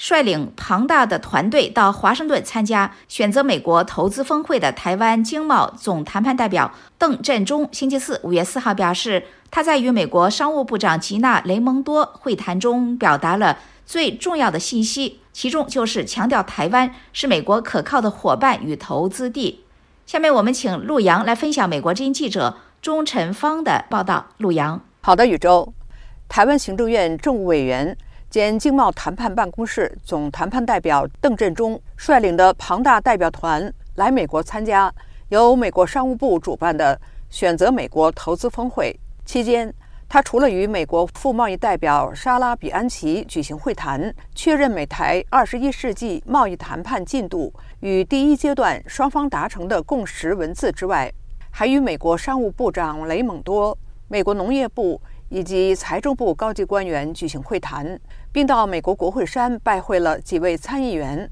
率领庞大的团队到华盛顿参加选择美国投资峰会的台湾经贸总谈判代表邓振中，星期四五月四号表示，他在与美国商务部长吉娜·雷蒙多会谈中表达了最重要的信息，其中就是强调台湾是美国可靠的伙伴与投资地。下面我们请陆阳来分享美国之音记者钟晨芳的报道。陆阳，好的，宇宙，台湾行政院政务委员。兼经贸谈判办公室总谈判代表邓振中率领的庞大代表团来美国参加由美国商务部主办的选择美国投资峰会。期间，他除了与美国副贸易代表莎拉比安奇举行会谈，确认美台二十一世纪贸易谈判进度与第一阶段双方达成的共识文字之外，还与美国商务部长雷蒙多、美国农业部。以及财政部高级官员举行会谈，并到美国国会山拜会了几位参议员。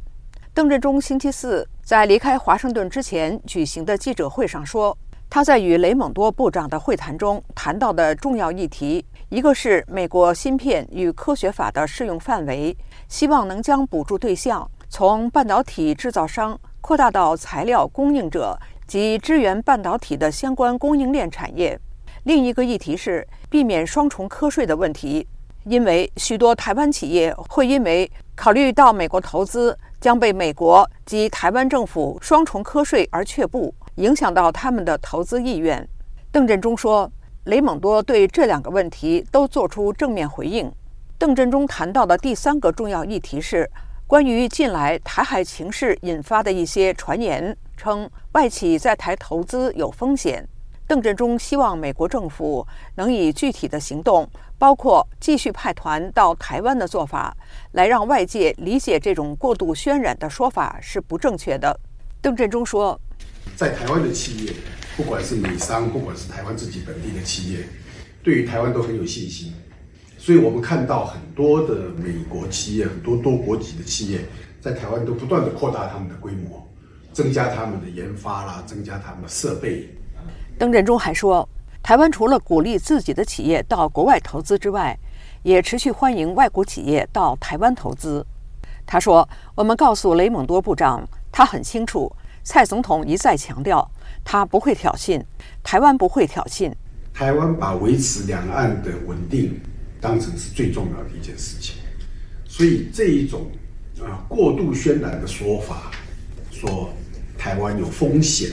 邓振中星期四在离开华盛顿之前举行的记者会上说，他在与雷蒙多部长的会谈中谈到的重要议题，一个是美国芯片与科学法的适用范围，希望能将补助对象从半导体制造商扩大到材料供应者及支援半导体的相关供应链产业。另一个议题是避免双重课税的问题，因为许多台湾企业会因为考虑到美国投资将被美国及台湾政府双重课税而却步，影响到他们的投资意愿。邓振中说，雷蒙多对这两个问题都做出正面回应。邓振中谈到的第三个重要议题是关于近来台海情势引发的一些传言，称外企在台投资有风险。邓振中希望美国政府能以具体的行动，包括继续派团到台湾的做法，来让外界理解这种过度渲染的说法是不正确的。邓振中说，在台湾的企业，不管是美商，不管是台湾自己本地的企业，对于台湾都很有信心。所以我们看到很多的美国企业，很多多国籍的企业，在台湾都不断的扩大他们的规模，增加他们的研发啦，增加他们的设备。邓振中还说，台湾除了鼓励自己的企业到国外投资之外，也持续欢迎外国企业到台湾投资。他说：“我们告诉雷蒙多部长，他很清楚，蔡总统一再强调，他不会挑衅，台湾不会挑衅。台湾把维持两岸的稳定当成是最重要的一件事情，所以这一种啊过度渲染的说法，说台湾有风险，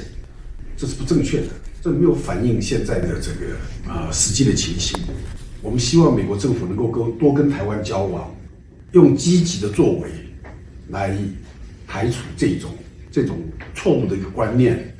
这是不正确的。”这没有反映现在的这个啊实际的情形。我们希望美国政府能够跟多跟台湾交往，用积极的作为来排除这种这种错误的一个观念。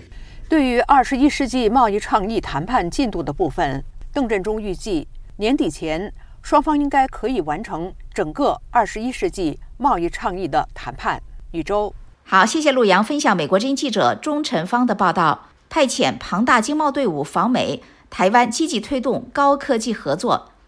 对于二十一世纪贸易倡议谈判进度的部分，邓振中预计年底前双方应该可以完成整个二十一世纪贸易倡议的谈判。宇宙，好，谢谢陆阳分享美国之音记者钟晨芳的报道。派遣庞大经贸队伍访美，台湾积极推动高科技合作。